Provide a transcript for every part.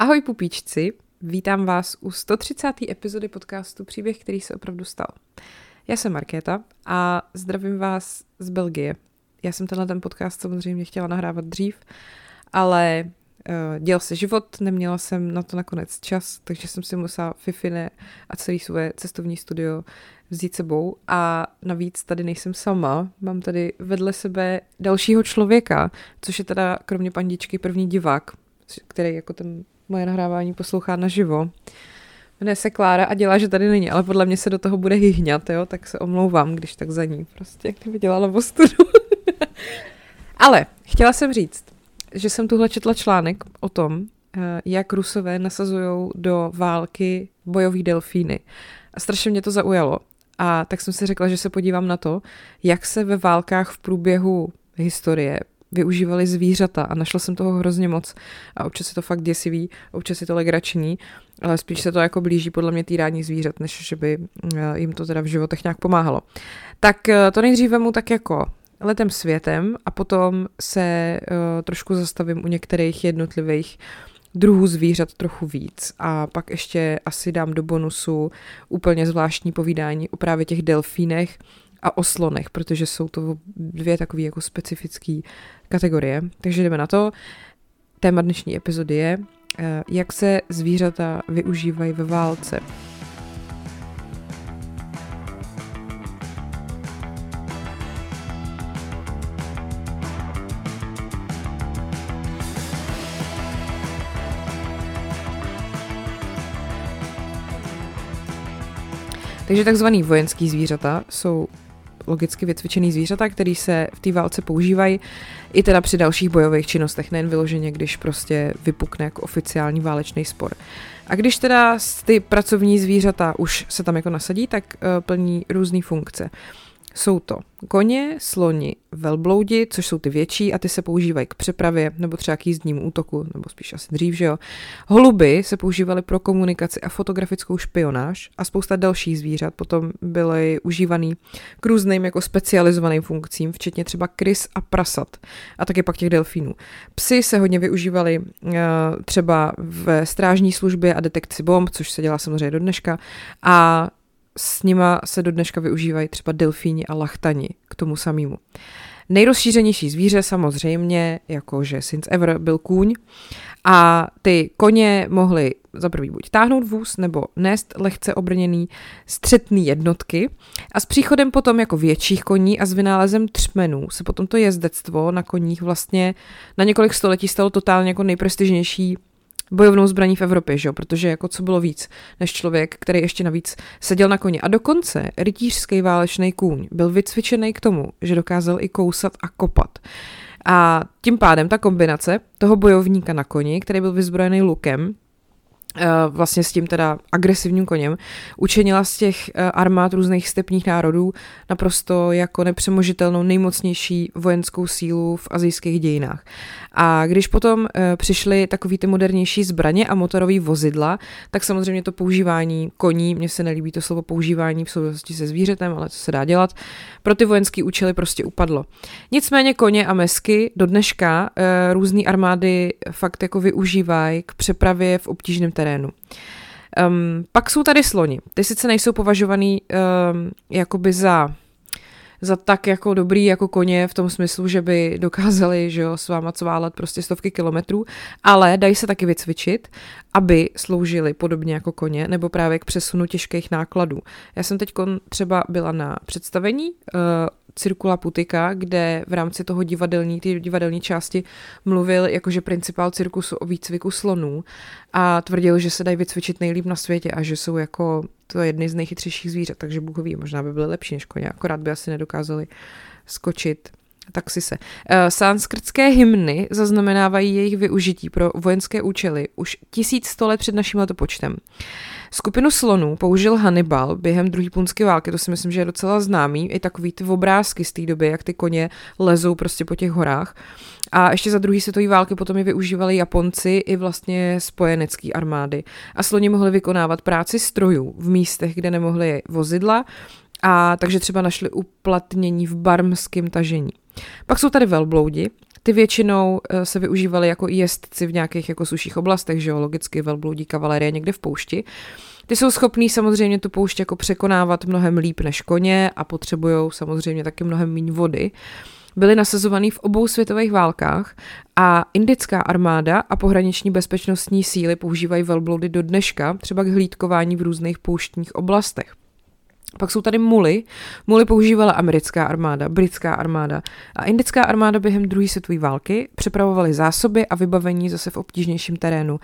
Ahoj pupíčci, vítám vás u 130. epizody podcastu Příběh, který se opravdu stal. Já jsem Markéta a zdravím vás z Belgie. Já jsem tenhle ten podcast samozřejmě chtěla nahrávat dřív, ale uh, dělal se život, neměla jsem na to nakonec čas, takže jsem si musela Fifine a celý své cestovní studio vzít sebou a navíc tady nejsem sama, mám tady vedle sebe dalšího člověka, což je teda kromě pandičky první divák, který jako ten moje nahrávání poslouchá naživo. Jmenuje se Klára a dělá, že tady není, ale podle mě se do toho bude hyhňat, jo, tak se omlouvám, když tak za ní. Prostě, kdyby dělala ostudu. ale chtěla jsem říct, že jsem tuhle četla článek o tom, eh, jak Rusové nasazují do války bojový delfíny. A strašně mě to zaujalo. A tak jsem si řekla, že se podívám na to, jak se ve válkách v průběhu historie využívali zvířata a našla jsem toho hrozně moc. A občas je to fakt děsivý, občas je to legrační, ale spíš se to jako blíží podle mě týrání zvířat, než že by eh, jim to teda v životech nějak pomáhalo. Tak eh, to nejdřív vemu tak jako letem světem a potom se uh, trošku zastavím u některých jednotlivých druhů zvířat trochu víc. A pak ještě asi dám do bonusu úplně zvláštní povídání o právě těch delfínech a o slonech, protože jsou to dvě takové jako specifické kategorie. Takže jdeme na to. Téma dnešní epizody je, eh, jak se zvířata využívají ve válce. Takže takzvaný vojenský zvířata jsou logicky vycvičený zvířata, který se v té válce používají i teda při dalších bojových činnostech, nejen vyloženě, když prostě vypukne jako oficiální válečný spor. A když teda ty pracovní zvířata už se tam jako nasadí, tak uh, plní různé funkce. Jsou to koně, sloni, velbloudi, což jsou ty větší a ty se používají k přepravě nebo třeba k jízdnímu útoku, nebo spíš asi dřív, že jo. Holuby se používaly pro komunikaci a fotografickou špionáž a spousta dalších zvířat potom byly užívaný k různým jako specializovaným funkcím, včetně třeba krys a prasat a taky pak těch delfínů. Psy se hodně využívaly uh, třeba v strážní službě a detekci bomb, což se dělá samozřejmě do dneška a s nima se do dneška využívají třeba delfíni a lachtani k tomu samému. Nejrozšířenější zvíře samozřejmě, jakože since ever, byl kůň a ty koně mohly za prvý buď táhnout vůz nebo nést lehce obrněný střetný jednotky a s příchodem potom jako větších koní a s vynálezem třmenů se potom to jezdectvo na koních vlastně na několik století stalo totálně jako nejprestižnější bojovnou zbraní v Evropě, že? protože jako co bylo víc než člověk, který ještě navíc seděl na koni. A dokonce rytířský válečný kůň byl vycvičený k tomu, že dokázal i kousat a kopat. A tím pádem ta kombinace toho bojovníka na koni, který byl vyzbrojený lukem, vlastně s tím teda agresivním koněm, učinila z těch eh, armád různých stepních národů naprosto jako nepřemožitelnou nejmocnější vojenskou sílu v azijských dějinách. A když potom eh, přišly takový ty modernější zbraně a motorové vozidla, tak samozřejmě to používání koní, mně se nelíbí to slovo používání v souvislosti se zvířetem, ale co se dá dělat, pro ty vojenské účely prostě upadlo. Nicméně koně a mesky do dneška různé armády fakt jako využívají k přepravě v obtížném terénu. Um, pak jsou tady sloni. Ty sice nejsou považovaný um, jakoby za za tak jako dobrý jako koně v tom smyslu, že by dokázali, že jo, s váma cválat prostě stovky kilometrů, ale dají se taky vycvičit, aby sloužili podobně jako koně, nebo právě k přesunu těžkých nákladů. Já jsem teď třeba byla na představení uh, Cirkula Putika, kde v rámci toho divadelní, ty divadelní části mluvil jakože principál cirkusu o výcviku slonů a tvrdil, že se dají vycvičit nejlíp na světě a že jsou jako to jedny z nejchytřejších zvířat, takže Bůh ví, možná by byly lepší než koně, akorát by asi nedokázali skočit tak si se. Eh, sanskrtské hymny zaznamenávají jejich využití pro vojenské účely už 1100 let před naším letopočtem. Skupinu slonů použil Hannibal během druhé punské války, to si myslím, že je docela známý, i takový ty obrázky z té doby, jak ty koně lezou prostě po těch horách. A ještě za druhé světové války potom je využívali Japonci i vlastně spojenecké armády. A sloni mohli vykonávat práci strojů v místech, kde nemohli vozidla, a takže třeba našli uplatnění v barmském tažení. Pak jsou tady velbloudi Ty většinou eh, se využívaly jako jezdci v nějakých jako suších oblastech, že jo, logicky velbloudí kavalerie někde v poušti. Ty jsou schopní samozřejmě tu poušť jako překonávat mnohem líp než koně a potřebují samozřejmě taky mnohem méně vody. Byly nasazovaný v obou světových válkách a indická armáda a pohraniční bezpečnostní síly používají velbloudy do dneška, třeba k hlídkování v různých pouštních oblastech. Pak jsou tady muly. Muly používala americká armáda, britská armáda a indická armáda během druhé světové války přepravovaly zásoby a vybavení zase v obtížnějším terénu.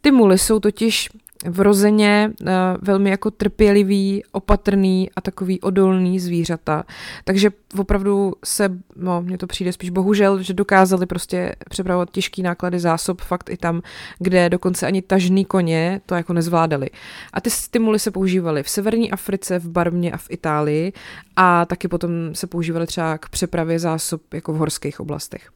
Ty muly jsou totiž vrozeně uh, velmi jako trpělivý, opatrný a takový odolný zvířata. Takže opravdu se, no, mně to přijde spíš bohužel, že dokázali prostě přepravovat těžký náklady zásob fakt i tam, kde dokonce ani tažný koně to jako nezvládali. A ty stimuly se používaly v severní Africe, v Barmě a v Itálii a taky potom se používaly třeba k přepravě zásob jako v horských oblastech.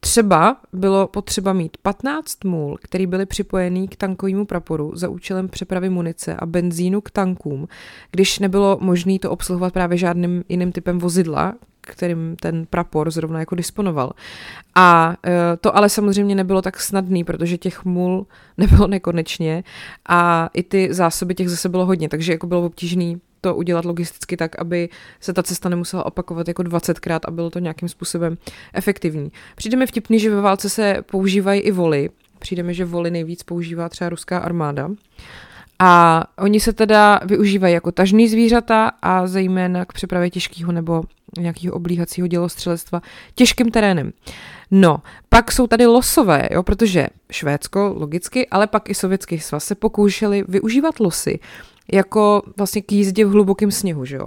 Třeba bylo potřeba mít 15 můl, který byly připojený k tankovému praporu za účelem přepravy munice a benzínu k tankům, když nebylo možné to obsluhovat právě žádným jiným typem vozidla, kterým ten prapor zrovna jako disponoval. A e, to ale samozřejmě nebylo tak snadný, protože těch mul nebylo nekonečně a i ty zásoby těch zase bylo hodně, takže jako bylo obtížný to udělat logisticky tak, aby se ta cesta nemusela opakovat jako 20krát a bylo to nějakým způsobem efektivní. Přijde mi vtipný, že ve válce se používají i voly. Přijde mi, že voly nejvíc používá třeba ruská armáda. A oni se teda využívají jako tažný zvířata a zejména k přepravě těžkého nebo nějakého oblíhacího dělostřelectva těžkým terénem. No, pak jsou tady losové, jo, protože Švédsko logicky, ale pak i sovětský svaz se pokoušeli využívat losy jako vlastně k jízdě v hlubokém sněhu, že jo.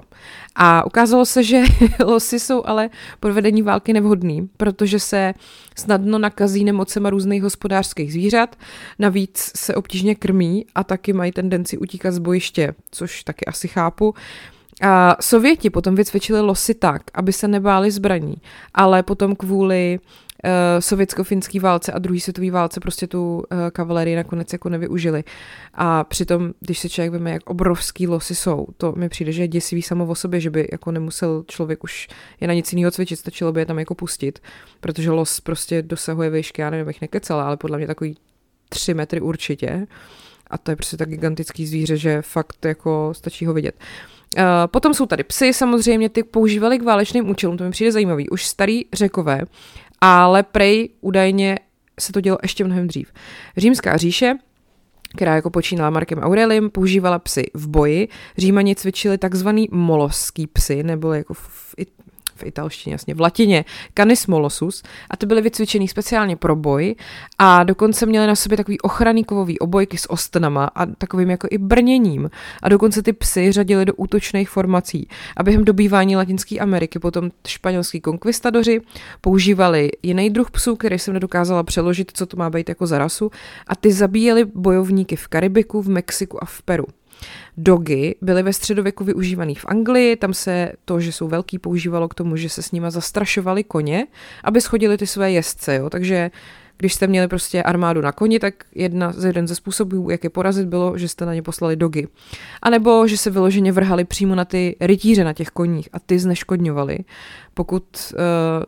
A ukázalo se, že losy jsou ale pro vedení války nevhodný, protože se snadno nakazí nemocema různých hospodářských zvířat, navíc se obtížně krmí a taky mají tendenci utíkat z bojiště, což taky asi chápu. A Sověti potom vycvičili losy tak, aby se nebáli zbraní, ale potom kvůli uh, sovětsko-finský válce a druhý světový válce prostě tu uh, kavalerii nakonec jako nevyužili. A přitom, když se člověk veme, jak obrovský losy jsou, to mi přijde, že je děsivý samo o sobě, že by jako nemusel člověk už je na nic jiného cvičit, stačilo by je tam jako pustit, protože los prostě dosahuje výšky, já nevím, jak nekecala, ale podle mě takový tři metry určitě. A to je prostě tak gigantický zvíře, že fakt jako stačí ho vidět. Potom jsou tady psy, samozřejmě ty používali k válečným účelům, to mi přijde zajímavý. Už starý řekové ale prej údajně se to dělo ještě mnohem dřív. Římská říše která jako počínala Markem Aureliem, používala psy v boji. Římani cvičili takzvaný moloský psy, nebo jako v, v italštině, jasně, v latině canis molossus a ty byly vycvičený speciálně pro boj a dokonce měly na sobě takový ochranný kovový obojky s ostnama a takovým jako i brněním. A dokonce ty psy řadili do útočných formací a během dobývání Latinské Ameriky potom španělský konkvistadoři používali jiný druh psů, který jsem nedokázala přeložit, co to má být jako za rasu. A ty zabíjeli bojovníky v Karibiku, v Mexiku a v Peru. Dogy byly ve středověku využívaný v Anglii, tam se to, že jsou velký, používalo k tomu, že se s nima zastrašovali koně, aby schodili ty své jezdce, jo? takže když jste měli prostě armádu na koni, tak jedna z jeden ze způsobů, jak je porazit, bylo, že jste na ně poslali dogy. A nebo, že se vyloženě vrhali přímo na ty rytíře na těch koních a ty zneškodňovali, pokud uh,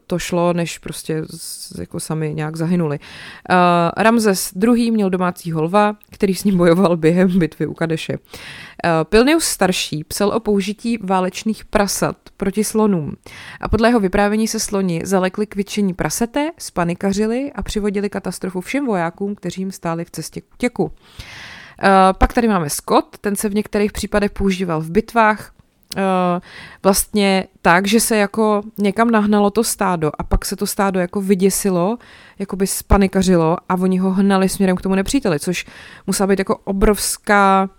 to šlo, než prostě z, jako sami nějak zahynuli. Uh, Ramzes II. měl domácího lva, který s ním bojoval během bitvy u Kadeše. Uh, Pilnius starší psal o použití válečných prasat proti slonům a podle jeho vyprávění se sloni zalekli k většení prasete, spanikařili a přivodili katastrofu všem vojákům, kteří jim stáli v cestě k útěku. Uh, pak tady máme Scott, ten se v některých případech používal v bitvách, vlastně tak, že se jako někam nahnalo to stádo a pak se to stádo jako vyděsilo, jako by spanikařilo a oni ho hnali směrem k tomu nepříteli, což musela být jako obrovská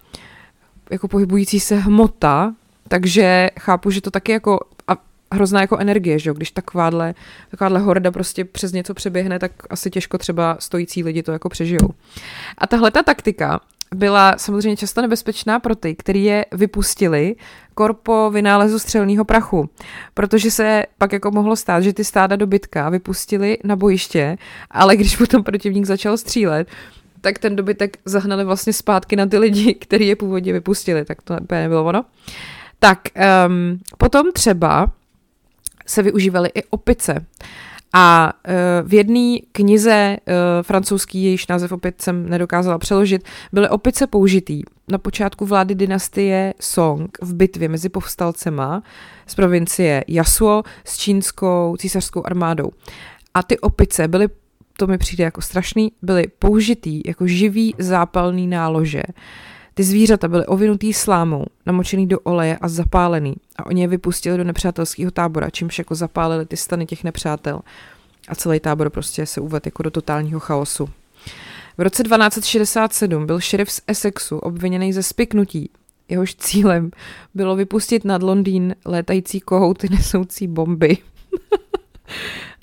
jako pohybující se hmota, takže chápu, že to taky jako a hrozná jako energie, že jo? když takováhle, takováhle horda prostě přes něco přeběhne, tak asi těžko třeba stojící lidi to jako přežijou. A tahle ta taktika byla samozřejmě často nebezpečná pro ty, kteří je vypustili kor po vynálezu střelného prachu, protože se pak jako mohlo stát, že ty stáda dobytka vypustili na bojiště, ale když potom protivník začal střílet, tak ten dobytek zahnali vlastně zpátky na ty lidi, kteří je původně vypustili, tak to úplně nebylo ono. Tak um, potom třeba se využívaly i opice. A uh, v jedné knize uh, francouzský, jejíž název opět jsem nedokázala přeložit, byly opice použitý na počátku vlády dynastie Song v bitvě mezi povstalcema z provincie Yasuo s čínskou císařskou armádou. A ty opice byly, to mi přijde jako strašný, byly použitý jako živý zápalný nálože. Ty zvířata byly ovinutý slámou, namočený do oleje a zapálený a oni je vypustili do nepřátelského tábora, čímž jako zapálili ty stany těch nepřátel. A celý tábor prostě se uvedl jako do totálního chaosu. V roce 1267 byl šerif z Essexu obviněný ze spiknutí. Jehož cílem bylo vypustit nad Londýn létající kohouty nesoucí bomby.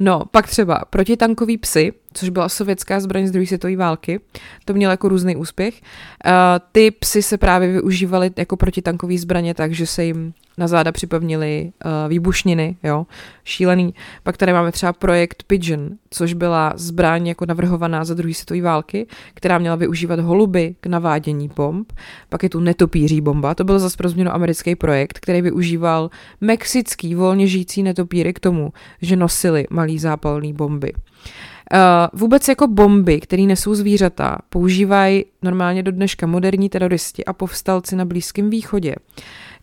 No, pak třeba protitankový psy, což byla sovětská zbraň z druhé světové války, to mělo jako různý úspěch. Uh, ty psy se právě využívaly jako protitankové zbraně, takže se jim na záda připevnili uh, výbušniny, jo, šílený. Pak tady máme třeba projekt Pigeon, což byla zbraň jako navrhovaná za druhé světové války, která měla využívat holuby k navádění bomb. Pak je tu netopíří bomba, to byl zase pro změnu americký projekt, který využíval mexický volně žijící netopíry k tomu, že nosili malý zápalný bomby. Uh, vůbec jako bomby, které nesou zvířata, používají normálně do dneška moderní teroristi a povstalci na Blízkém východě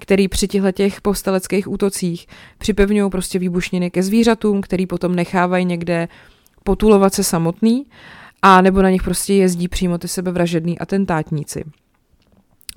který při těchto těch povstaleckých útocích připevňují prostě výbušniny ke zvířatům, který potom nechávají někde potulovat se samotný, a nebo na nich prostě jezdí přímo ty sebevražední atentátníci.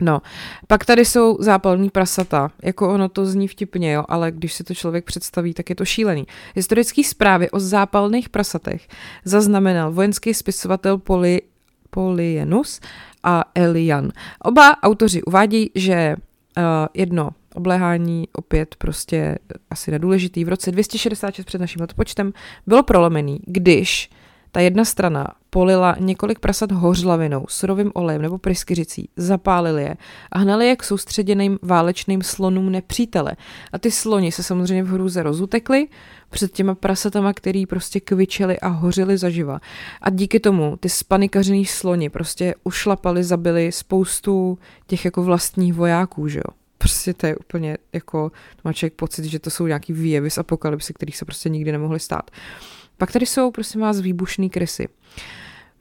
No, pak tady jsou zápalní prasata, jako ono to zní vtipně, jo, ale když si to člověk představí, tak je to šílený. Historický zprávy o zápalných prasatech zaznamenal vojenský spisovatel Poli, Polienus a Elian. Oba autoři uvádí, že Uh, jedno obléhání, opět prostě asi nedůležitý, v roce 266 před naším odpočtem bylo prolomený, když ta jedna strana polila několik prasat hořlavinou, surovým olejem nebo pryskyřicí, zapálili je a hnali je k soustředěným válečným slonům nepřítele. A ty sloni se samozřejmě v hrůze rozutekly před těma prasatama, který prostě kvičeli a hořili zaživa. A díky tomu ty spanikařený sloni prostě ušlapali, zabili spoustu těch jako vlastních vojáků, že jo prostě to je úplně jako, má člověk pocit, že to jsou nějaký výjevy z apokalypsy, kterých se prostě nikdy nemohly stát. Pak tady jsou, prosím vás, výbušný krysy.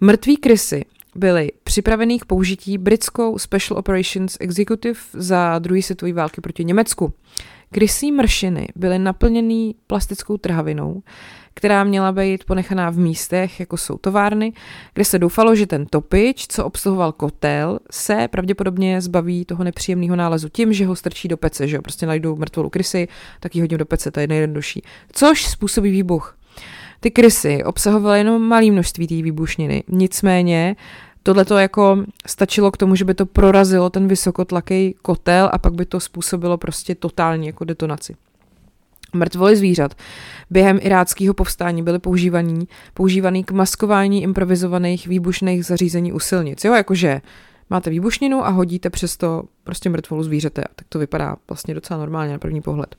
Mrtví krysy byly připravený k použití britskou Special Operations Executive za druhé světové války proti Německu. Krysí mršiny byly naplněný plastickou trhavinou, která měla být ponechaná v místech, jako jsou továrny, kde se doufalo, že ten topič, co obsluhoval kotel, se pravděpodobně zbaví toho nepříjemného nálezu tím, že ho strčí do pece, že jo, prostě najdou mrtvolu krysy, tak ji hodím do pece, to je nejjednodušší. Což způsobí výbuch. Ty krysy obsahovaly jenom malé množství té výbušniny, nicméně Tohle to jako stačilo k tomu, že by to prorazilo ten vysokotlaký kotel a pak by to způsobilo prostě totální jako detonaci. Mrtvoly zvířat během iráckého povstání byly používaný, používaný k maskování improvizovaných výbušných zařízení u silnic. Jo, jakože máte výbušninu a hodíte přes to prostě mrtvolu zvířete. Tak to vypadá vlastně docela normálně na první pohled.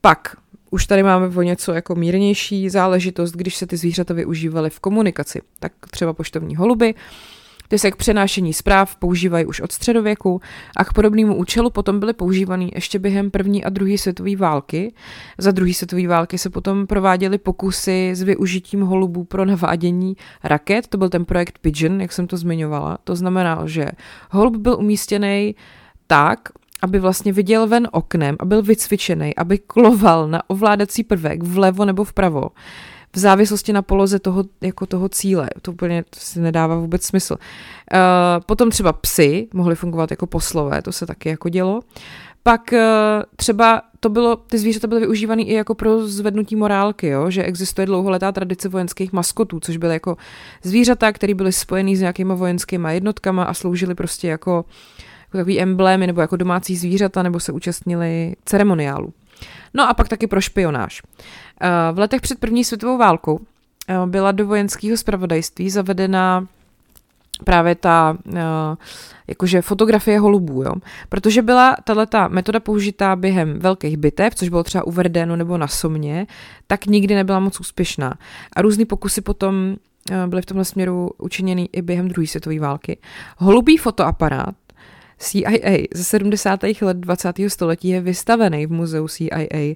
Pak už tady máme o něco jako mírnější záležitost, když se ty zvířata využívaly v komunikaci. Tak třeba poštovní holuby, ty se k přenášení zpráv používají už od středověku a k podobnému účelu potom byly používaný ještě během první a druhé světové války. Za druhé světové války se potom prováděly pokusy s využitím holubů pro navádění raket. To byl ten projekt Pigeon, jak jsem to zmiňovala. To znamená, že holub byl umístěný tak, aby vlastně viděl ven oknem a byl vycvičený, aby kloval na ovládací prvek vlevo nebo vpravo v závislosti na poloze toho, jako toho cíle. To úplně si nedává vůbec smysl. Uh, potom třeba psy mohly fungovat jako poslové, to se taky jako dělo. Pak uh, třeba to bylo, ty zvířata byly využívány i jako pro zvednutí morálky, jo? že existuje dlouholetá tradice vojenských maskotů, což byly jako zvířata, které byly spojený s nějakýma vojenskými jednotkama a sloužily prostě jako, jako takový emblémy nebo jako domácí zvířata nebo se účastnili ceremoniálu. No a pak taky pro špionáž. Eh, v letech před první světovou válkou eh, byla do vojenského spravodajství zavedena právě ta uh, jakože fotografie holubů, jo. Protože byla tato metoda použitá během velkých bitev, což bylo třeba u Verdénu nebo na Somně, tak nikdy nebyla moc úspěšná. A různý pokusy potom byly v tomhle směru učiněny i během druhé světové války. Holubý fotoaparát CIA ze 70. let 20. století je vystavený v muzeu CIA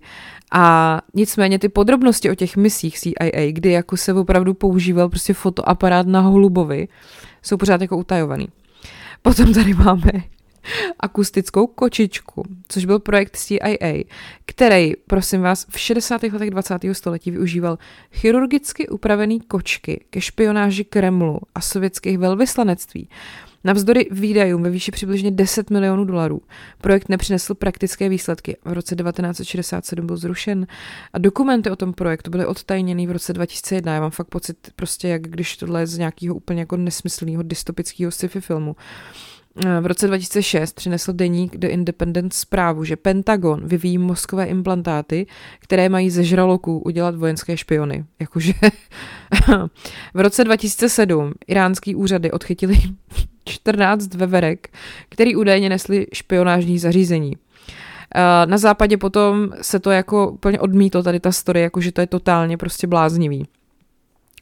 a nicméně ty podrobnosti o těch misích CIA, kdy jako se opravdu používal prostě fotoaparát na holubovi, jsou pořád jako utajovaný. Potom tady máme akustickou kočičku, což byl projekt CIA, který, prosím vás, v 60. letech 20. století využíval chirurgicky upravený kočky ke špionáži Kremlu a sovětských velvyslanectví. Navzdory výdajům ve výši přibližně 10 milionů dolarů projekt nepřinesl praktické výsledky. V roce 1967 byl zrušen a dokumenty o tom projektu byly odtajněny v roce 2001. Já mám fakt pocit, prostě jak když tohle je z nějakého úplně jako nesmyslného dystopického sci-fi filmu. Eh, v roce 2006 přinesl deník The Independent zprávu, že Pentagon vyvíjí mozkové implantáty, které mají ze žraloků udělat vojenské špiony. Jakože v roce 2007 iránský úřady odchytili 14 veverek, který údajně nesli špionážní zařízení. Eh, na západě potom se to jako úplně odmítlo, tady ta story, jakože to je totálně prostě bláznivý.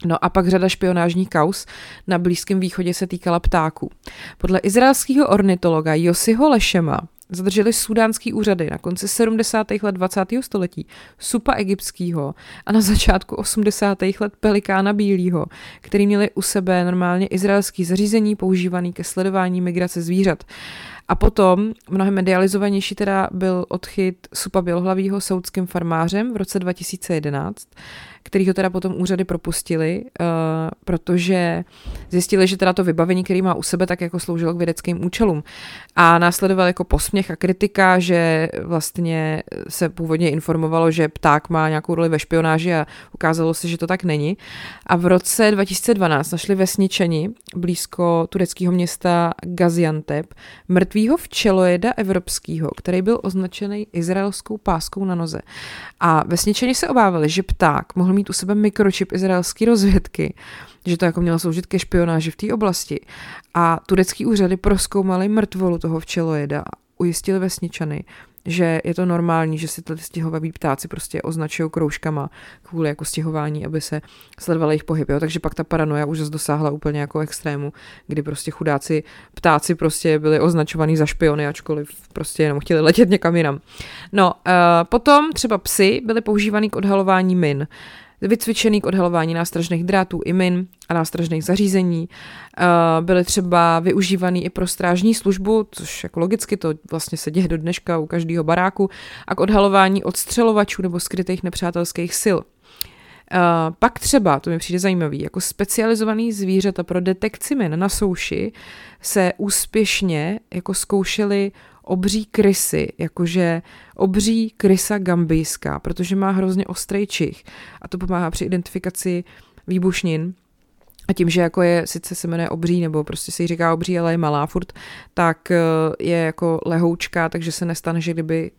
No a pak řada špionážních kaus na Blízkém východě se týkala ptáků. Podle izraelského ornitologa Josiho Lešema zadrželi sudánský úřady na konci 70. let 20. století supa egyptského a na začátku 80. let pelikána bílého, který měli u sebe normálně izraelský zařízení používaný ke sledování migrace zvířat. A potom mnohem medializovanější teda byl odchyt supa bělohlavýho soudským farmářem v roce 2011, který ho teda potom úřady propustili, uh, protože zjistili, že teda to vybavení, který má u sebe, tak jako sloužilo k vědeckým účelům. A následoval jako posměch a kritika, že vlastně se původně informovalo, že pták má nějakou roli ve špionáži a ukázalo se, že to tak není. A v roce 2012 našli vesničeni blízko tureckého města Gaziantep mrtvýho včelojeda evropského, který byl označený izraelskou páskou na noze. A vesničeni se obávali, že pták mohl mít u sebe mikročip izraelské rozvědky, že to jako mělo sloužit ke špionáži v té oblasti. A turecký úřady proskoumali mrtvolu toho včelojeda a ujistili vesničany, že je to normální, že si ty stěhovaví ptáci prostě označují kroužkama kvůli jako stěhování, aby se sledoval jejich pohyb. Jo? Takže pak ta paranoja už dosáhla úplně jako extrému, kdy prostě chudáci ptáci prostě byli označovaní za špiony, ačkoliv prostě jenom chtěli letět někam jinam. No, uh, potom třeba psy byly používaný k odhalování min vycvičený k odhalování nástražných drátů i min a nástražných zařízení. Eh, byly třeba využívaný i pro strážní službu, což jako logicky to vlastně se děje do dneška u každého baráku, a k odhalování odstřelovačů nebo skrytých nepřátelských sil. Uh, pak třeba, to mi přijde zajímavý, jako specializovaný zvířata pro detekci min na souši se úspěšně jako zkoušeli obří krysy, jakože obří krysa gambijská, protože má hrozně ostrý čich a to pomáhá při identifikaci výbušnin. A tím, že jako je, sice se jmenuje obří, nebo prostě si říká obří, ale je malá furt, tak eh, je jako lehoučka, takže se nestane, že kdyby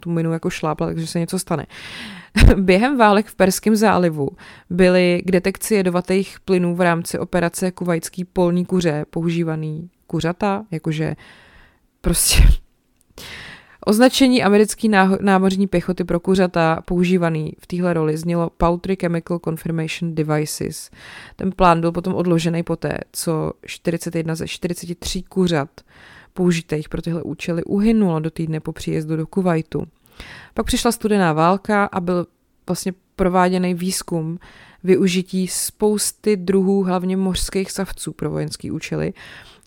tu minu jako šlápla, takže se něco stane. Během válek v Perském zálivu byly k detekci jedovatých plynů v rámci operace kuvajský polní kuře používaný kuřata, jakože prostě Označení americké námořní pěchoty pro kuřata používaný v téhle roli znělo Poultry Chemical Confirmation Devices. Ten plán byl potom odložený poté, co 41 ze 43 kuřat použitých pro tyhle účely uhynulo do týdne po příjezdu do Kuwaitu. Pak přišla studená válka a byl vlastně prováděný výzkum využití spousty druhů, hlavně mořských savců pro vojenské účely.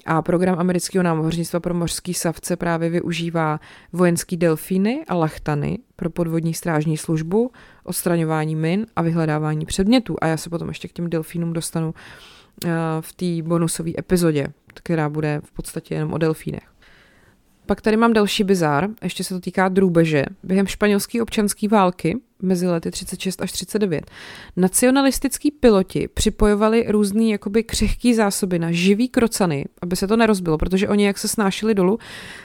A program amerického námořnictva pro mořský savce právě využívá vojenský delfíny a lachtany pro podvodní strážní službu, odstraňování min a vyhledávání předmětů. A já se potom ještě k těm delfínům dostanu eh, v té bonusové epizodě, která bude v podstatě jenom o delfínech. Pak tady mám další bizár, ještě se to týká drůbeže. Během španělské občanské války mezi lety 36 až 39 nacionalistický piloti připojovali různý jakoby křehký zásoby na živý krocany, aby se to nerozbilo, protože oni jak se snášeli dolů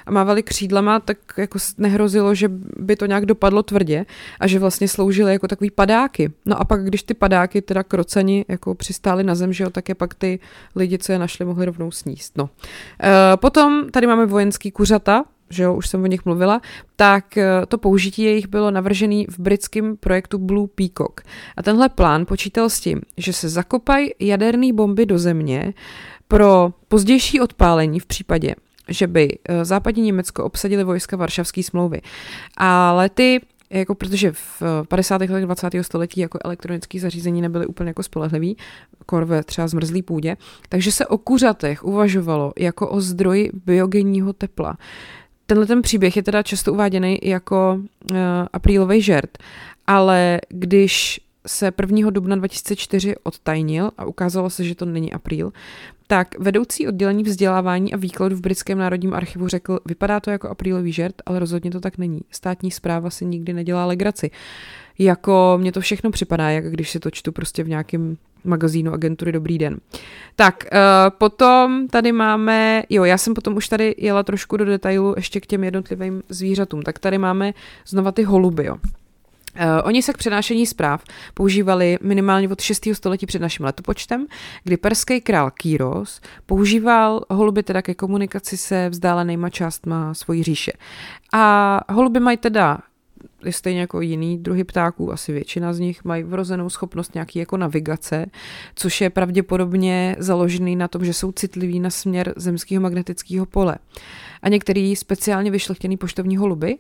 a mávali křídlama, tak jako nehrozilo, že by to nějak dopadlo tvrdě a že vlastně sloužily jako takový padáky. No a pak, když ty padáky, teda krocani, jako přistály na zem, že jo, tak je pak ty lidi, co je našli, mohli rovnou sníst. No. E, potom tady máme vojenský kuřata, že jo, už jsem o nich mluvila, tak eh, to použití jejich bylo navržený v britském projektu Blue Peacock. A tenhle plán počítal s tím, že se zakopají jaderné bomby do země pro pozdější odpálení v případě, že by eh, západní Německo obsadili vojska Varšavské smlouvy. Ale ty jako protože v 50. letech 20. století jako elektronické zařízení nebyly úplně jako spolehlivý, kor ve třeba zmrzlý půdě, takže se o kuřatech uvažovalo jako o zdroji biogenního tepla. Tenhle ten příběh je teda často uváděný jako uh, aprílový žert, ale když se 1. dubna 2004 odtajnil a ukázalo se, že to není apríl, tak vedoucí oddělení vzdělávání a výkladu v Britském národním archivu řekl, vypadá to jako aprílový žert, ale rozhodně to tak není. Státní zpráva si nikdy nedělá legraci. Jako mně to všechno připadá, jak když si to čtu prostě v nějakém magazínu agentury Dobrý den. Tak, uh, potom tady máme, jo, já jsem potom už tady jela trošku do detailu ještě k těm jednotlivým zvířatům, tak tady máme znova ty holuby, jo. Uh, oni se k přenášení zpráv používali minimálně od 6. století před naším letopočtem, kdy perský král Kýros používal holuby teda ke komunikaci se vzdálenýma částma svojí říše. A holuby mají teda stejně jako jiný druhy ptáků, asi většina z nich mají vrozenou schopnost nějaký jako navigace, což je pravděpodobně založený na tom, že jsou citliví na směr zemského magnetického pole. A některý speciálně vyšlechtěný poštovní holuby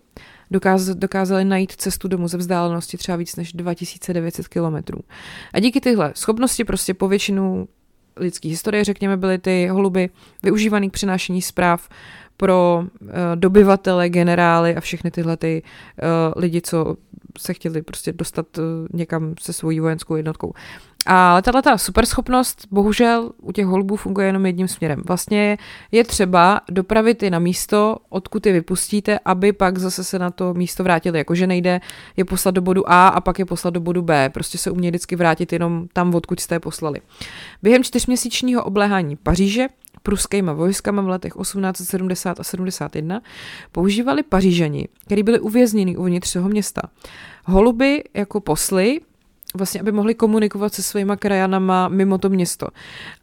dokáz, dokázali najít cestu domů ze vzdálenosti třeba víc než 2900 kilometrů. A díky tyhle schopnosti prostě po většinu lidské historie, řekněme, byly ty holuby využívaný k přinášení zpráv pro uh, dobyvatele, generály a všechny tyhle ty uh, lidi, co se chtěli prostě dostat uh, někam se svojí vojenskou jednotkou. A tahle ta superschopnost bohužel u těch holubů funguje jenom jedním směrem. Vlastně je třeba dopravit je na místo, odkud je vypustíte, aby pak zase se na to místo vrátili. Jakože nejde je poslat do bodu A a pak je poslat do bodu B. Prostě se umějí vždycky vrátit jenom tam, odkud jste je poslali. Během čtyřměsíčního obléhání Paříže pruskýma vojskama v letech 1870 a 71 používali pařížani, kteří byli uvězněni uvnitř toho města. Holuby jako posly vlastně, aby mohli komunikovat se svýma krajanama mimo to město.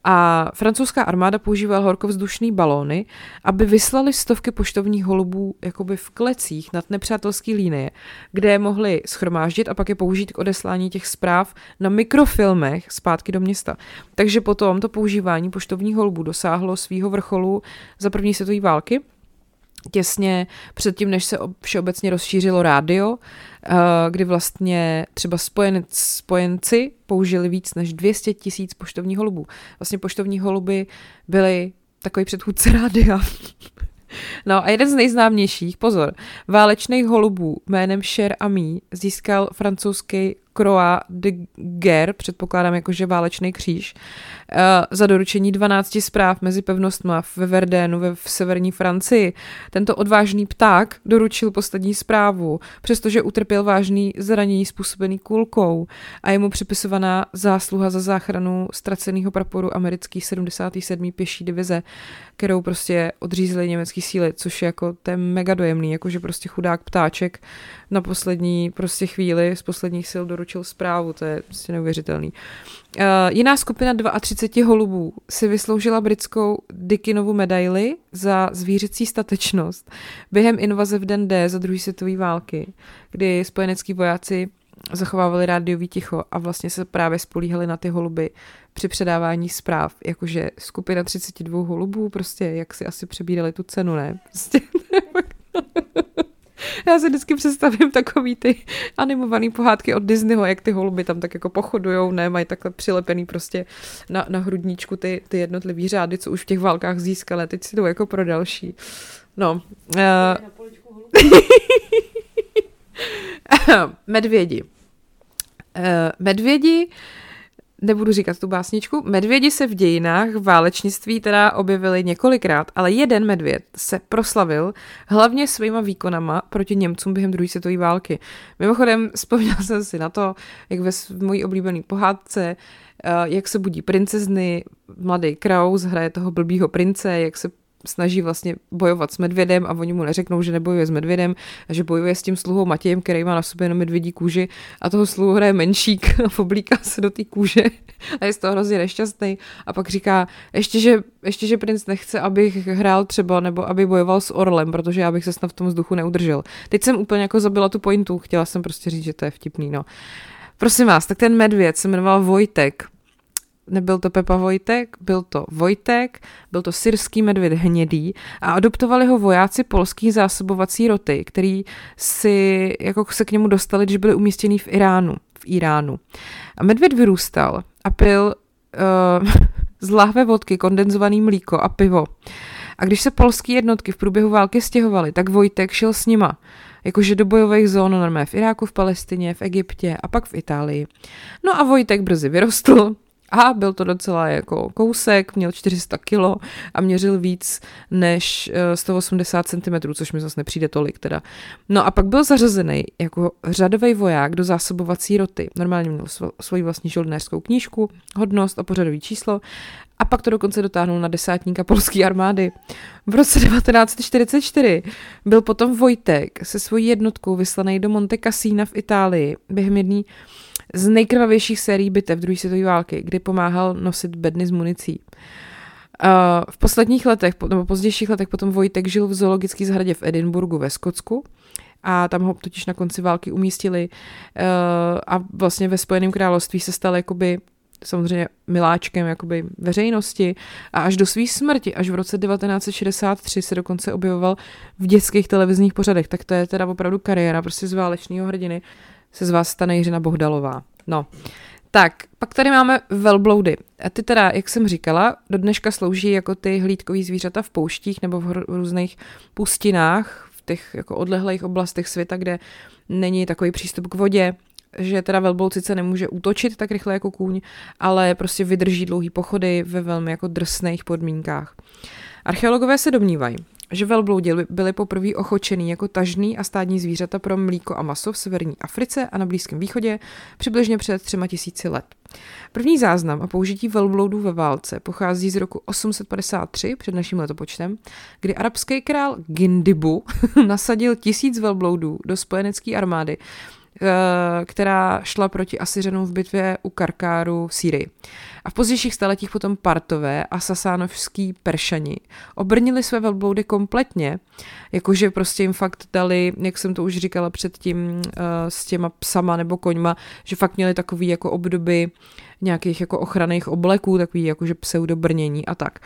A francouzská armáda používala horkovzdušné balóny, aby vyslali stovky poštovních holubů jakoby v klecích nad nepřátelské línie, kde je mohli schromáždit a pak je použít k odeslání těch zpráv na mikrofilmech zpátky do města. Takže potom to používání poštovních holubů dosáhlo svého vrcholu za první světové války, těsně předtím, než se všeobecně rozšířilo rádio, eh, kdy vlastně třeba spojenci, spojenci použili víc než 200 tisíc poštovních holubů. Vlastně poštovní holuby byly takový předchůdce rádia. No a jeden z nejznámějších, pozor, válečných holubů jménem Cher Ami získal francouzský Croix de Guerre, předpokládám jakože válečný kříž, uh, za doručení 12 zpráv mezi pevnostma ve Verdénu ve, v severní Francii. Tento odvážný pták doručil poslední zprávu, přestože utrpěl vážný zranění způsobený kulkou a je mu připisovaná zásluha za záchranu ztraceného praporu americký 77. pěší divize, kterou prostě odřízly německé síly, což je jako je mega dojemný, jakože prostě chudák ptáček na poslední prostě chvíli z posledních sil doručil zprávu, to je prostě neuvěřitelný. Uh, jiná skupina 32 holubů si vysloužila britskou Dickinovu medaili za zvířecí statečnost během invaze v den D za druhé světové války, kdy spojenecký vojáci zachovávali rádiový ticho a vlastně se právě spolíhali na ty holuby při předávání zpráv, jakože skupina 32 holubů, prostě jak si asi přebírali tu cenu, ne? Prostě, Já si vždycky představím takový ty animované pohádky od Disneyho, jak ty holuby tam tak jako pochodujou, ne, mají takhle přilepený prostě na, na hrudníčku ty, ty jednotlivý řády, co už v těch válkách získali, teď si jdou jako pro další. No. Uh... Medvědi. Uh, medvědi nebudu říkat tu básničku, medvědi se v dějinách válečnictví teda objevili několikrát, ale jeden medvěd se proslavil hlavně svýma výkonama proti Němcům během druhé světové války. Mimochodem, vzpomněl jsem si na to, jak ve mojí oblíbené pohádce, eh, jak se budí princezny, mladý Kraus hraje toho blbýho prince, jak se snaží vlastně bojovat s medvědem a oni mu neřeknou, že nebojuje s medvědem a že bojuje s tím sluhou Matějem, který má na sobě jenom medvědí kůži a toho sluhu hraje menšík a oblíká se do té kůže a je z toho hrozně nešťastný a pak říká, ještě že, ještě, že princ nechce, abych hrál třeba nebo aby bojoval s orlem, protože já bych se snad v tom vzduchu neudržel. Teď jsem úplně jako zabila tu pointu, chtěla jsem prostě říct, že to je vtipný, no. Prosím vás, tak ten medvěd se jmenoval Vojtek nebyl to Pepa Vojtek, byl to Vojtek, byl to syrský medvěd hnědý a adoptovali ho vojáci polských zásobovací roty, který si jako se k němu dostali, když byli umístěni v Iránu. V Iránu. A medvěd vyrůstal a pil uh, z lahve vodky kondenzovaný mlíko a pivo. A když se polské jednotky v průběhu války stěhovaly, tak Vojtek šel s nima jakože do bojových zón normálně v Iráku, v Palestině, v Egyptě a pak v Itálii. No a Vojtek brzy vyrostl, a byl to docela jako kousek, měl 400 kilo a měřil víc než 180 eh, cm, což mi zase nepřijde tolik teda. No a pak byl zařazený jako řadový voják do zásobovací roty. Normálně měl svoji vlastní žoldnéřskou knížku, hodnost a pořadový číslo a pak to dokonce dotáhnul na desátníka polské armády. V roce 1944 byl potom Vojtek se svojí jednotkou vyslaný do Monte Cassina v Itálii během jedné z nejkrvavějších sérií bitev druhé světové války, kdy pomáhal nosit bedny s municí. Uh, v posledních letech, nebo pozdějších letech potom Vojtek žil v zoologické zahradě v Edinburgu ve Skotsku a tam ho totiž na konci války umístili uh, a vlastně ve Spojeném království se stal jakoby samozřejmě miláčkem jakoby veřejnosti a až do své smrti, až v roce 1963 se dokonce objevoval v dětských televizních pořadech, tak to je teda opravdu kariéra prostě z válečného hrdiny se z vás stane Jiřina Bohddalová. No, tak, pak tady máme velbloudy. A ty teda, jak jsem říkala, do dneška slouží jako ty hlídkový zvířata v pouštích nebo v různých pustinách, v těch jako odlehlých oblastech světa, kde není takový přístup k vodě, že teda velbloud sice nemůže útočit tak rychle jako kůň, ale prostě vydrží dlouhý pochody ve velmi jako drsných podmínkách. Archeologové se domnívají, že velbloudi byly poprvé ochočený jako tažný a stádní zvířata pro mlíko a maso v severní Africe a na Blízkém východě přibližně před třema tisíci let. První záznam o použití velbloudů ve válce pochází z roku 853 před naším letopočtem, kdy arabský král Gindibu nasadil tisíc velbloudů do spojenecké armády která šla proti Asiřanům v bitvě u Karkáru v Sýrii. A v pozdějších staletích potom Partové a sasánovský Peršani obrnili své velbloudy kompletně, jakože prostě jim fakt dali, jak jsem to už říkala předtím uh, s těma psama nebo koňma, že fakt měli takový jako obdoby nějakých jako ochranných obleků, takový jakože pseudobrnění a tak.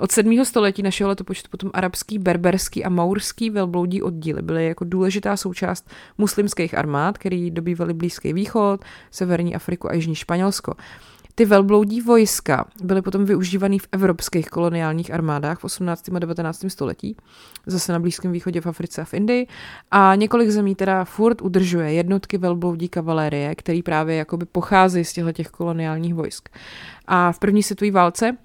Od 7. století našeho letopočtu potom arabský, berberský a maurský velbloudí oddíly byly jako důležitá součást muslimských armád, který dobývali Blízký východ, Severní Afriku a Jižní Španělsko. Ty velbloudí vojska byly potom využívaný v evropských koloniálních armádách v 18. a 19. století, zase na Blízkém východě, v Africe a v Indii. A několik zemí teda furt udržuje jednotky velbloudí kavalérie, který právě jakoby pochází z těchto těch koloniálních vojsk. A v první světové válce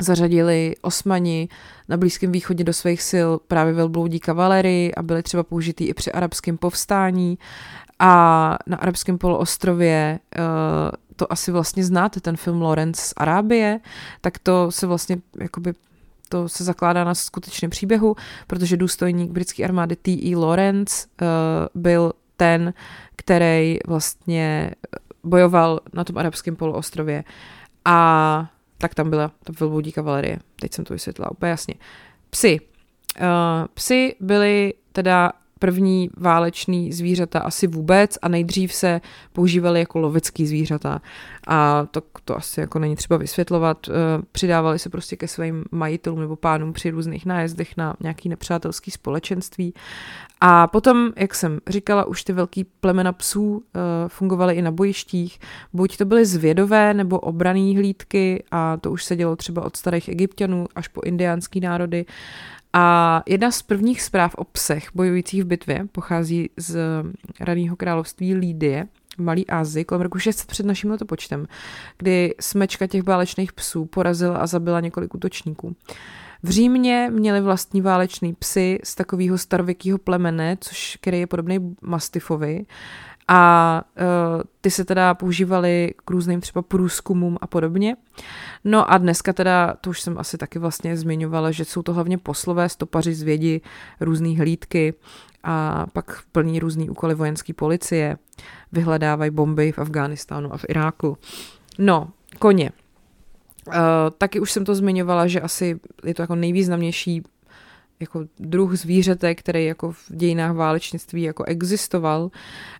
zařadili osmani na Blízkém východě do svých sil právě velbloudí kavalerii a byly třeba použitý i při arabském povstání. A na arabském poloostrově uh, to asi vlastně znáte, ten film Lawrence z Arábie, tak to se vlastně jakoby to se zakládá na skutečném příběhu, protože důstojník britské armády T.E. Lawrence uh, byl ten, který vlastně bojoval na tom arabském poloostrově. A tak tam byla ta velbloudí kavalerie. Teď jsem to vysvětlila úplně jasně. Psy. Uh, psy byly teda první váleční zvířata asi vůbec a nejdřív se používaly jako lovecký zvířata a to, to asi jako není třeba vysvětlovat. Eh, přidávali se prostě ke svým majitelům nebo pánům při různých nájezdech na nějaký nepřátelský společenství a potom, jak jsem říkala, už ty velký plemena psů uh, fungovaly i na bojištích. Buď to byly zvědové nebo obraný hlídky a to už se dělo třeba od starých egyptianů až po indiánský národy. A jedna z prvních zpráv o psech bojujících v bitvě pochází z raného království Lídie, v Malý Ázii kolem roku 600 před naším letopočtem, kdy smečka těch válečných psů porazila a zabila několik útočníků. V Římě měli vlastní válečný psy z takového starověkého plemene, což, který je podobný Mastifovi. A uh, ty se teda používaly k různým třeba průzkumům a podobně. No a dneska teda, to už jsem asi taky vlastně zmiňovala, že jsou to hlavně poslové stopaři zvědi, různé hlídky a pak plní různý úkoly vojenské policie, vyhledávají bomby v Afghánistánu a v Iráku. No, koně. Uh, taky už jsem to zmiňovala, že asi je to jako nejvýznamnější jako druh zvířete, který jako v dějinách válečnictví jako existoval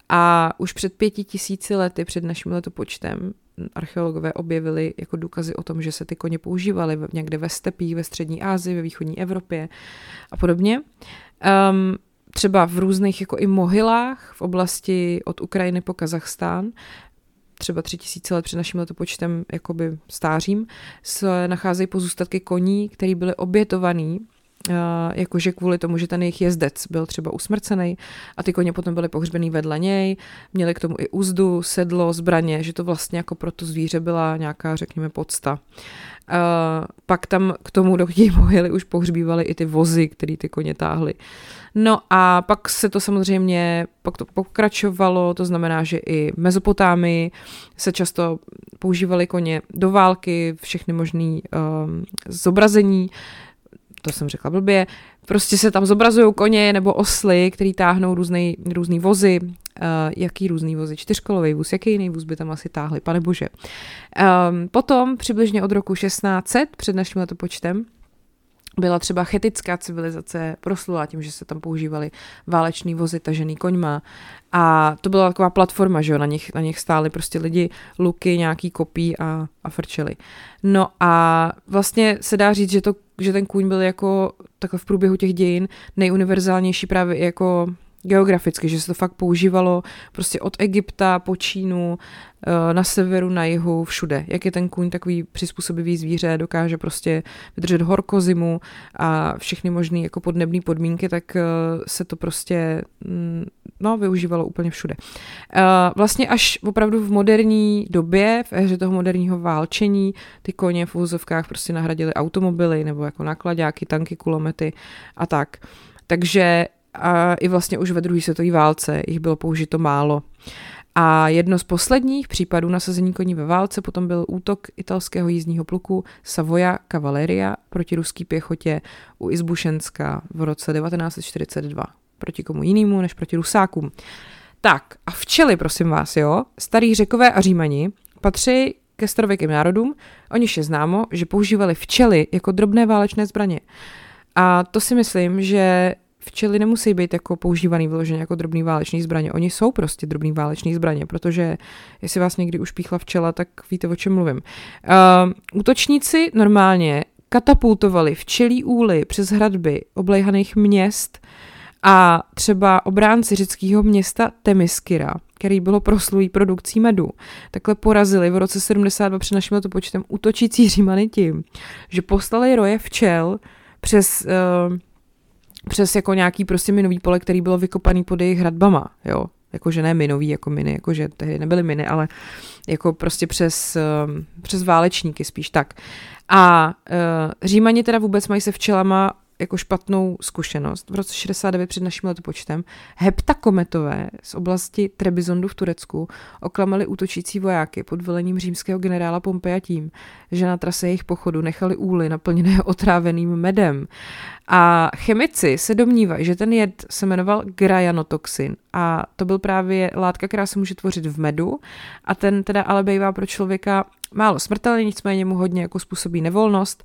a už před pěti tisíci lety před naším letopočtem archeologové objevili jako důkazy o tom, že se ty koně používaly někde ve stepích, ve střední Asii, ve východní Evropě a podobně. Um, třeba v různých jako i mohylách v oblasti od Ukrajiny po Kazachstán, třeba tři tisíce let před naším letopočtem jakoby stářím, se nacházejí pozůstatky koní, které byly obětovaný jakože kvůli tomu, že ten jejich jezdec byl třeba usmrcený a ty koně potom byly pohřbený vedle něj, měli k tomu i úzdu, sedlo, zbraně, že to vlastně jako pro to zvíře byla nějaká, řekněme, podsta. Uh, pak tam k tomu do té mohyly už pohřbívali i ty vozy, které ty koně táhly. No a pak se to samozřejmě, pak to pokračovalo, to znamená, že i Mezopotámii se často používali koně do války, všechny možné um, zobrazení, to jsem řekla blbě, prostě se tam zobrazují koně nebo osly, který táhnou různý, různý vozy, uh, jaký různý vozy, čtyřkolový vůz, jaký jiný vůz by tam asi táhli, pane bože. Um, potom přibližně od roku 1600 před naším letopočtem byla třeba chetická civilizace proslula tím, že se tam používaly váleční vozy tažený koňma a to byla taková platforma, že jo, na nich, na nich stály prostě lidi, luky, nějaký kopí a, a frčeli. No a vlastně se dá říct, že, to, že ten kůň byl jako takhle v průběhu těch dějin nejuniverzálnější právě jako geograficky, že se to fakt používalo prostě od Egypta po Čínu, eh, na severu, na jihu, všude. Jak je ten kůň takový přizpůsobivý zvíře, dokáže prostě vydržet horko zimu a všechny možné jako podnebné podmínky, tak eh, se to prostě mm, no, využívalo úplně všude. Eh, vlastně až opravdu v moderní době, v éře toho moderního válčení, ty koně v úzovkách prostě nahradily automobily nebo jako nakladáky, tanky, kulomety a tak. Takže a i vlastně už ve druhé světové válce jich bylo použito málo. A jedno z posledních případů nasazení koní ve válce potom byl útok italského jízdního pluku Savoia Cavalleria proti ruský pěchotě u Izbušenska v roce 1942. Proti komu jinému než proti Rusákům. Tak a včely, prosím vás, jo, starý řekové a římani patří ke starověkým národům, o nich je známo, že používali včely jako drobné válečné zbraně. A to si myslím, že včely nemusí být jako používaný vyloženě jako drobný váleční zbraně. Oni jsou prostě drobný váleční zbraně, protože jestli vás někdy už píchla včela, tak víte, o čem mluvím. Uh, útočníci normálně katapultovali včelí úly přes hradby oblejhaných měst a třeba obránci řeckého města Temiskira, který bylo proslulý produkcí medu, takhle porazili v roce 72 před naším letopočtem útočící římany tím, že poslali roje včel přes uh, přes jako nějaký prostě minový pole, který bylo vykopaný pod jejich hradbama, jo. Jakože ne minový jako miny, jakože tehdy nebyly miny, ale jako prostě přes, um, přes válečníky spíš tak. A uh, Římani teda vůbec mají se včelama jako špatnou zkušenost. V roce 69 před naším letopočtem heptakometové z oblasti Trebizondu v Turecku oklamali útočící vojáky pod velením římského generála Pompeja tím, že na trase jejich pochodu nechali úly naplněné otráveným medem. A chemici se domnívají, že ten jed se jmenoval grajanotoxin a to byl právě látka, která se může tvořit v medu a ten teda ale bývá pro člověka málo smrtelný, nicméně mu hodně jako způsobí nevolnost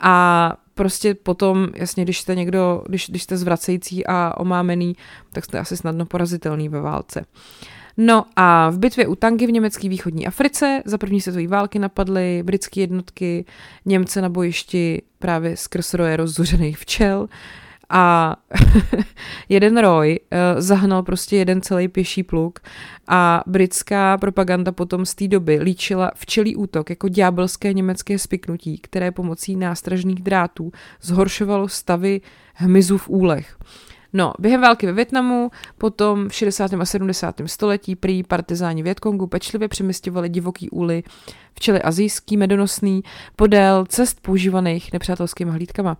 a prostě potom, jasně, když jste někdo, když, když jste zvracející a omámený, tak jste asi snadno porazitelný ve válce. No a v bitvě u Tangy v německé východní Africe za první světové války napadly britské jednotky Němce na bojišti právě skrz roje rozzuřených včel a jeden roj uh, zahnal prostě jeden celý pěší pluk a britská propaganda potom z té doby líčila včelí útok jako ďábelské německé spiknutí, které pomocí nástražných drátů zhoršovalo stavy hmyzu v úlech. No, během války ve Větnamu, potom v 60. a 70. století prý partizáni Větkongu pečlivě přemysťovali divoký úly včely azijský medonosný podél cest používaných nepřátelskými hlídkama.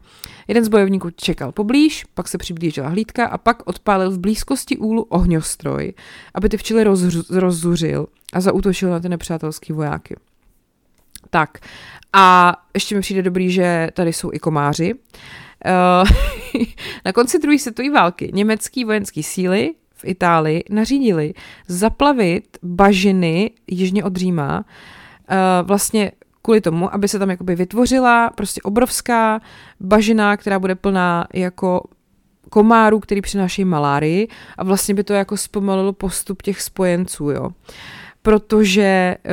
Jeden z bojovníků čekal poblíž, pak se přiblížila hlídka a pak odpálil v blízkosti úlu ohňostroj, aby ty včely roz, rozzuřil a zautočil na ty nepřátelské vojáky. Tak, a ještě mi přijde dobrý, že tady jsou i komáři. Uh, na konci druhé světové války německé vojenské síly v Itálii nařídili zaplavit bažiny jižně od Říma uh, vlastně kvůli tomu, aby se tam jakoby vytvořila prostě obrovská bažina, která bude plná jako komárů, který přinášejí malárii a vlastně by to jako zpomalilo postup těch spojenců, jo. Protože uh,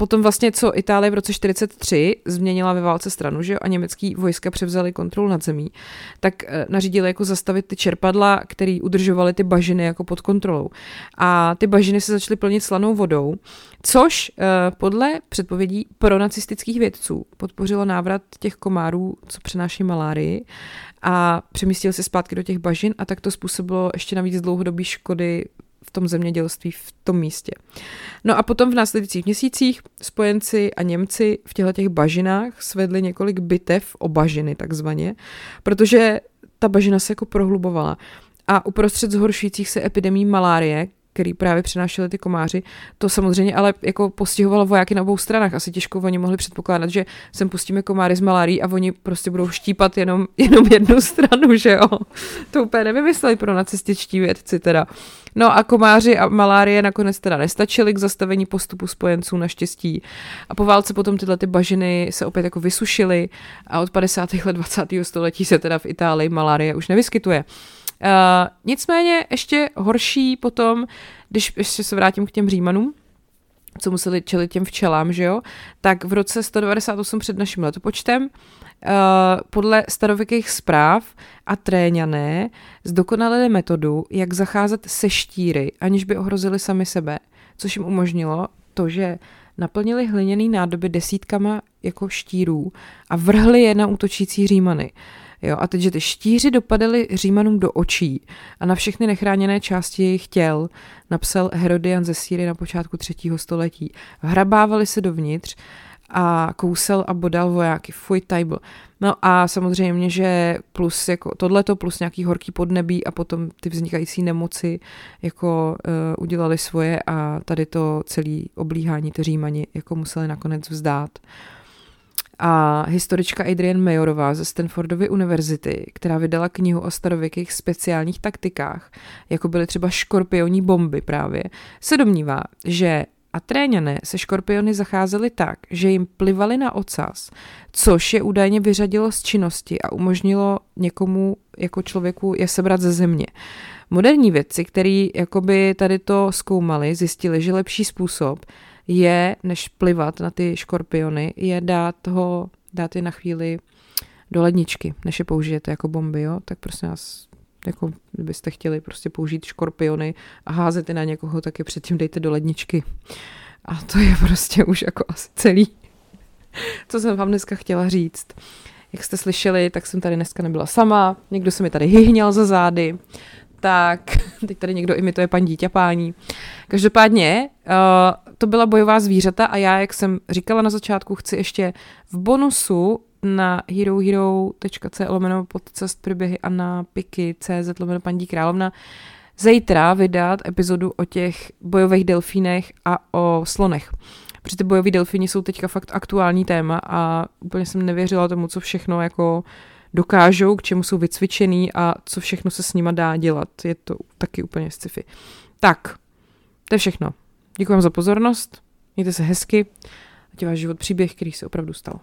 potom vlastně, co Itálie v roce 43 změnila ve válce stranu, že jo, a německý vojska převzali kontrolu nad zemí, tak eh, nařídili jako zastavit ty čerpadla, které udržovaly ty bažiny jako pod kontrolou. A ty bažiny se začaly plnit slanou vodou, což uh, podle předpovědí pro nacistických vědců podpořilo návrat těch komárů, co přenáší malárii a přemístil se zpátky do těch bažin a tak to způsobilo ještě navíc dlouhodobý škody v tom zemědělství v tom místě. No a potom v následujících měsících spojenci a Němci v těchto těch bažinách svedli několik bitev o bažiny takzvaně, protože ta bažina se jako prohlubovala. A uprostřed zhoršujících se epidemí malárie, který právě přinášeli ty komáři. To samozřejmě ale jako postihovalo vojáky na obou stranách. Asi těžko oni mohli předpokládat, že sem pustíme komáry z malárií a oni prostě budou štípat jenom, jenom jednu stranu, že jo. To úplně nevymysleli pro nacističtí vědci teda. No a komáři a malárie nakonec teda nestačily k zastavení postupu spojenců naštěstí. A po válce potom tyhle ty bažiny se opět jako vysušily a od 50. let 20. století se teda v Itálii malárie už nevyskytuje. Uh, nicméně ještě horší potom, když ještě se vrátím k těm Římanům, co museli čelit těm včelám, že jo, tak v roce 198 před naším letopočtem Uh, podle starověkých zpráv a tréňané zdokonalili metodu, jak zacházet se štíry, aniž by ohrozili sami sebe, což jim umožnilo to, že naplnili hliněný nádoby desítkama jako štírů a vrhli je na útočící římany. Jo, a teď, že ty štíři dopadaly Římanům do očí a na všechny nechráněné části jejich těl, napsal Herodian ze Sýry na počátku třetího století. Hrabávali se dovnitř a kousel a bodal vojáky. Fuj, tajbl. No a samozřejmě, že plus jako tohleto, plus nějaký horký podnebí a potom ty vznikající nemoci jako uh, udělali svoje a tady to celý oblíhání ty Římani jako museli nakonec vzdát. Uh, a historička Adrian Mayorová ze Stanfordovy univerzity, která vydala knihu o starověkých speciálních taktikách, jako byly třeba škorpioní bomby právě, se domnívá, že Atréňané se škorpiony zacházeli tak, že jim plivali na ocas, což je údajně vyřadilo z činnosti a umožnilo někomu jako člověku je sebrat ze země. Moderní vědci, kteří jakoby tady to zkoumali, zjistili, že lepší způsob je, než plivat na ty škorpiony, je dát ho, dát je na chvíli do ledničky, než je použijete jako bomby, jo? tak prosím vás, jako kdybyste chtěli prostě použít škorpiony a házet je na někoho, tak je předtím dejte do ledničky. A to je prostě už jako asi celý, co jsem vám dneska chtěla říct. Jak jste slyšeli, tak jsem tady dneska nebyla sama, někdo se mi tady hyhněl za zády, tak teď tady někdo imituje paní dítě pání. Každopádně uh, to byla bojová zvířata a já, jak jsem říkala na začátku, chci ještě v bonusu na herohero.c lomeno podcast příběhy a na piky.cz lomeno paní královna zítra vydat epizodu o těch bojových delfínech a o slonech. Protože ty bojový delfíni jsou teďka fakt aktuální téma a úplně jsem nevěřila tomu, co všechno jako dokážou, k čemu jsou vycvičený a co všechno se s nima dá dělat. Je to taky úplně sci-fi. Tak, to je všechno. Děkuji vám za pozornost, mějte se hezky, ať je váš život příběh, který se opravdu stal.